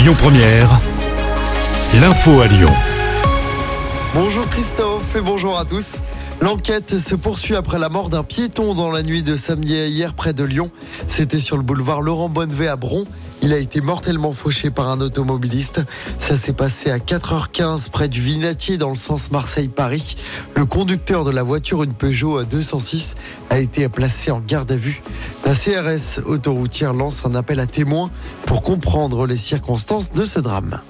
Lyon Première, l'info à Lyon. Bonjour Christophe et bonjour à tous. L'enquête se poursuit après la mort d'un piéton dans la nuit de samedi à hier près de Lyon. C'était sur le boulevard Laurent Bonnevet à Bron. Il a été mortellement fauché par un automobiliste. Ça s'est passé à 4h15 près du Vinatier dans le sens Marseille-Paris. Le conducteur de la voiture, une Peugeot 206, a été placé en garde à vue. La CRS autoroutière lance un appel à témoins pour comprendre les circonstances de ce drame.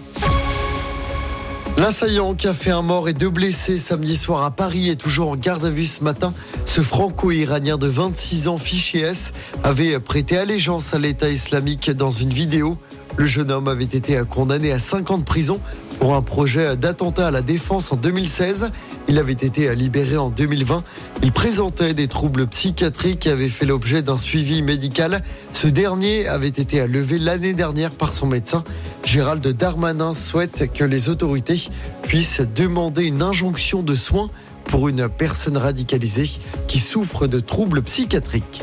L'assaillant qui a fait un mort et deux blessés samedi soir à Paris est toujours en garde à vue ce matin. Ce franco-iranien de 26 ans, fiché S, avait prêté allégeance à l'État islamique dans une vidéo. Le jeune homme avait été condamné à 5 ans de prison pour un projet d'attentat à la défense en 2016. Il avait été libéré en 2020. Il présentait des troubles psychiatriques et avait fait l'objet d'un suivi médical. Ce dernier avait été levé l'année dernière par son médecin. Gérald Darmanin souhaite que les autorités puissent demander une injonction de soins pour une personne radicalisée qui souffre de troubles psychiatriques.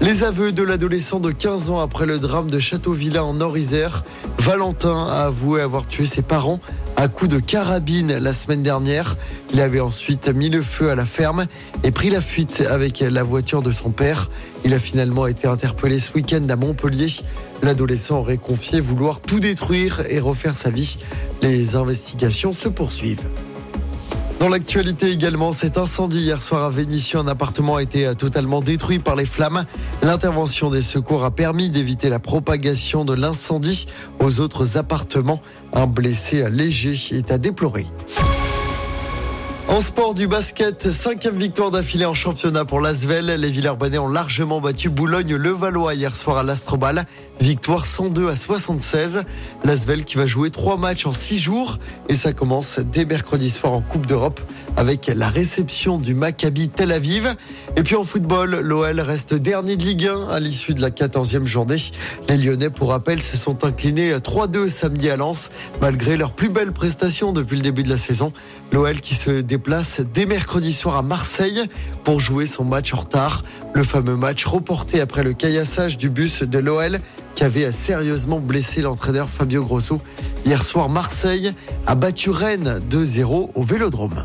Les aveux de l'adolescent de 15 ans après le drame de Châteauvilla en Nord-Isère. Valentin a avoué avoir tué ses parents à coups de carabine la semaine dernière. Il avait ensuite mis le feu à la ferme et pris la fuite avec la voiture de son père. Il a finalement été interpellé ce week-end à Montpellier. L'adolescent aurait confié vouloir tout détruire et refaire sa vie. Les investigations se poursuivent. Dans l'actualité également, cet incendie hier soir à Vénissieux, un appartement a été totalement détruit par les flammes. L'intervention des secours a permis d'éviter la propagation de l'incendie aux autres appartements. Un blessé léger est à déplorer. En sport du basket, cinquième victoire d'affilée en championnat pour l'Asvel. Les Villers-Banais ont largement battu Boulogne-le-Valois hier soir à l'Astrobal. Victoire 102 à 76. L'Asvel qui va jouer trois matchs en six jours. Et ça commence dès mercredi soir en Coupe d'Europe avec la réception du Maccabi Tel Aviv. Et puis en football, l'OL reste dernier de Ligue 1 à l'issue de la 14e journée. Les Lyonnais, pour rappel, se sont inclinés 3-2 samedi à Lens, malgré leur plus belle prestation depuis le début de la saison. L'OL qui se déplace dès mercredi soir à Marseille pour jouer son match en retard. Le fameux match reporté après le caillassage du bus de l'OL qui avait sérieusement blessé l'entraîneur Fabio Grosso. Hier soir, Marseille a battu Rennes 2-0 au Vélodrome.